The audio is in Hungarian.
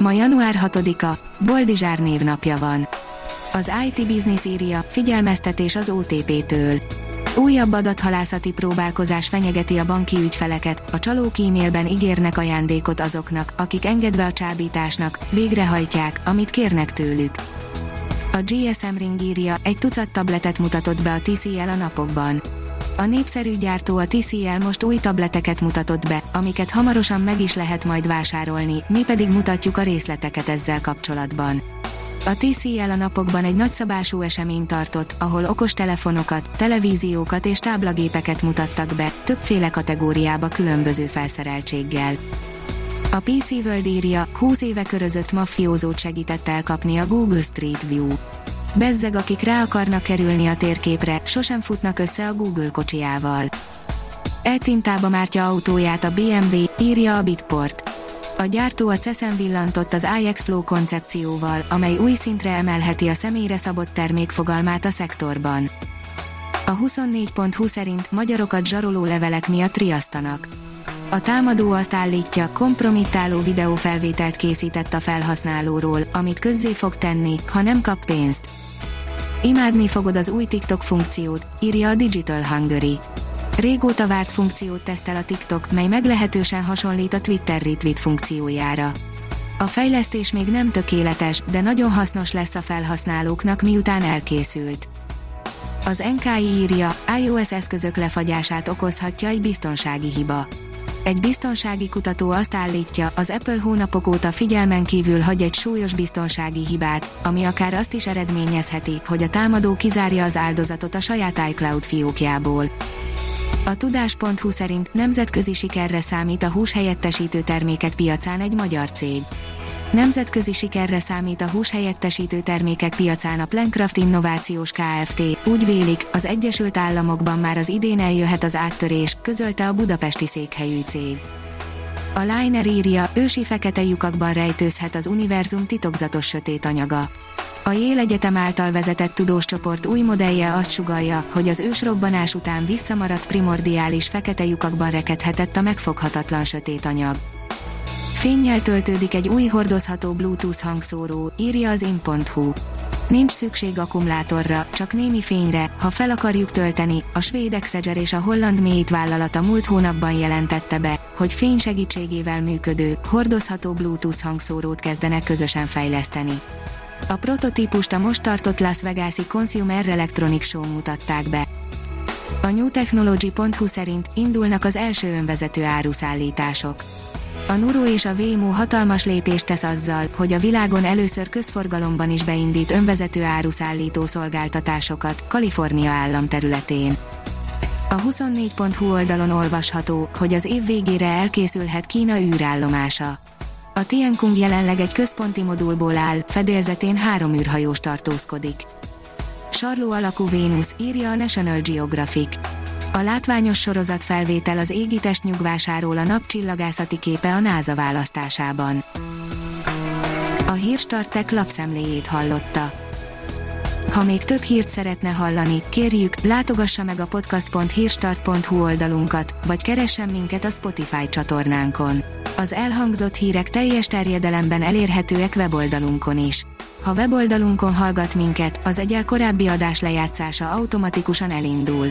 Ma január 6-a, Boldizsár névnapja van. Az IT Business írja, figyelmeztetés az OTP-től. Újabb adathalászati próbálkozás fenyegeti a banki ügyfeleket, a csalók e-mailben ígérnek ajándékot azoknak, akik engedve a csábításnak, végrehajtják, amit kérnek tőlük. A GSM Ring írja, egy tucat tabletet mutatott be a TCL a napokban. A népszerű gyártó a TCL most új tableteket mutatott be, amiket hamarosan meg is lehet majd vásárolni, mi pedig mutatjuk a részleteket ezzel kapcsolatban. A TCL a napokban egy nagyszabású eseményt tartott, ahol okos telefonokat, televíziókat és táblagépeket mutattak be, többféle kategóriába különböző felszereltséggel. A PC World írja, 20 éve körözött maffiózót segített elkapni a Google Street View. Bezzeg akik rá akarnak kerülni a térképre, sosem futnak össze a Google kocsiával. Eltintába mártja autóját a BMW, írja a Bitport. A gyártó a CESZEN villantott az iX Flow koncepcióval, amely új szintre emelheti a személyre szabott termék fogalmát a szektorban. A 24.20 szerint magyarokat zsaroló levelek miatt riasztanak. A támadó azt állítja, kompromittáló videófelvételt készített a felhasználóról, amit közzé fog tenni, ha nem kap pénzt. Imádni fogod az új TikTok funkciót, írja a Digital Hungary. Régóta várt funkciót tesztel a TikTok, mely meglehetősen hasonlít a Twitter retweet funkciójára. A fejlesztés még nem tökéletes, de nagyon hasznos lesz a felhasználóknak miután elkészült. Az NKI írja, iOS eszközök lefagyását okozhatja egy biztonsági hiba. Egy biztonsági kutató azt állítja, az Apple hónapok óta figyelmen kívül hagy egy súlyos biztonsági hibát, ami akár azt is eredményezheti, hogy a támadó kizárja az áldozatot a saját iCloud fiókjából. A tudás.hu szerint nemzetközi sikerre számít a húshelyettesítő termékek piacán egy magyar cég. Nemzetközi sikerre számít a húshelyettesítő termékek piacán a Plancraft Innovációs Kft. Úgy vélik, az Egyesült Államokban már az idén eljöhet az áttörés, közölte a budapesti székhelyű cég. A Liner írja, ősi fekete lyukakban rejtőzhet az univerzum titokzatos sötét anyaga. A Yale Egyetem által vezetett tudós csoport új modellje azt sugalja, hogy az ősrobbanás után visszamaradt primordiális fekete lyukakban rekedhetett a megfoghatatlan sötét anyag. Fényjel töltődik egy új hordozható Bluetooth hangszóró, írja az in.hu. Nincs szükség akkumulátorra, csak némi fényre, ha fel akarjuk tölteni, a svéd Exeger és a holland Mate vállalata múlt hónapban jelentette be, hogy fény segítségével működő, hordozható Bluetooth hangszórót kezdenek közösen fejleszteni. A prototípust a most tartott Las Vegas-i Consumer Electronics Show mutatták be. A newtechnology.hu szerint indulnak az első önvezető áruszállítások. A Nuro és a Waymo hatalmas lépést tesz azzal, hogy a világon először közforgalomban is beindít önvezető áruszállító szolgáltatásokat, Kalifornia állam területén. A 24.hu oldalon olvasható, hogy az év végére elkészülhet Kína űrállomása. A Tiankung jelenleg egy központi modulból áll, fedélzetén három űrhajós tartózkodik. Sarló alakú Vénusz, írja a National Geographic. A látványos sorozat felvétel az égitest nyugvásáról a napcsillagászati képe a NASA választásában. A Hírstartek lapszemléjét hallotta. Ha még több hírt szeretne hallani, kérjük, látogassa meg a podcast.hírstart.hu oldalunkat, vagy keressen minket a Spotify csatornánkon. Az elhangzott hírek teljes terjedelemben elérhetőek weboldalunkon is. Ha weboldalunkon hallgat minket, az egyel korábbi adás lejátszása automatikusan elindul.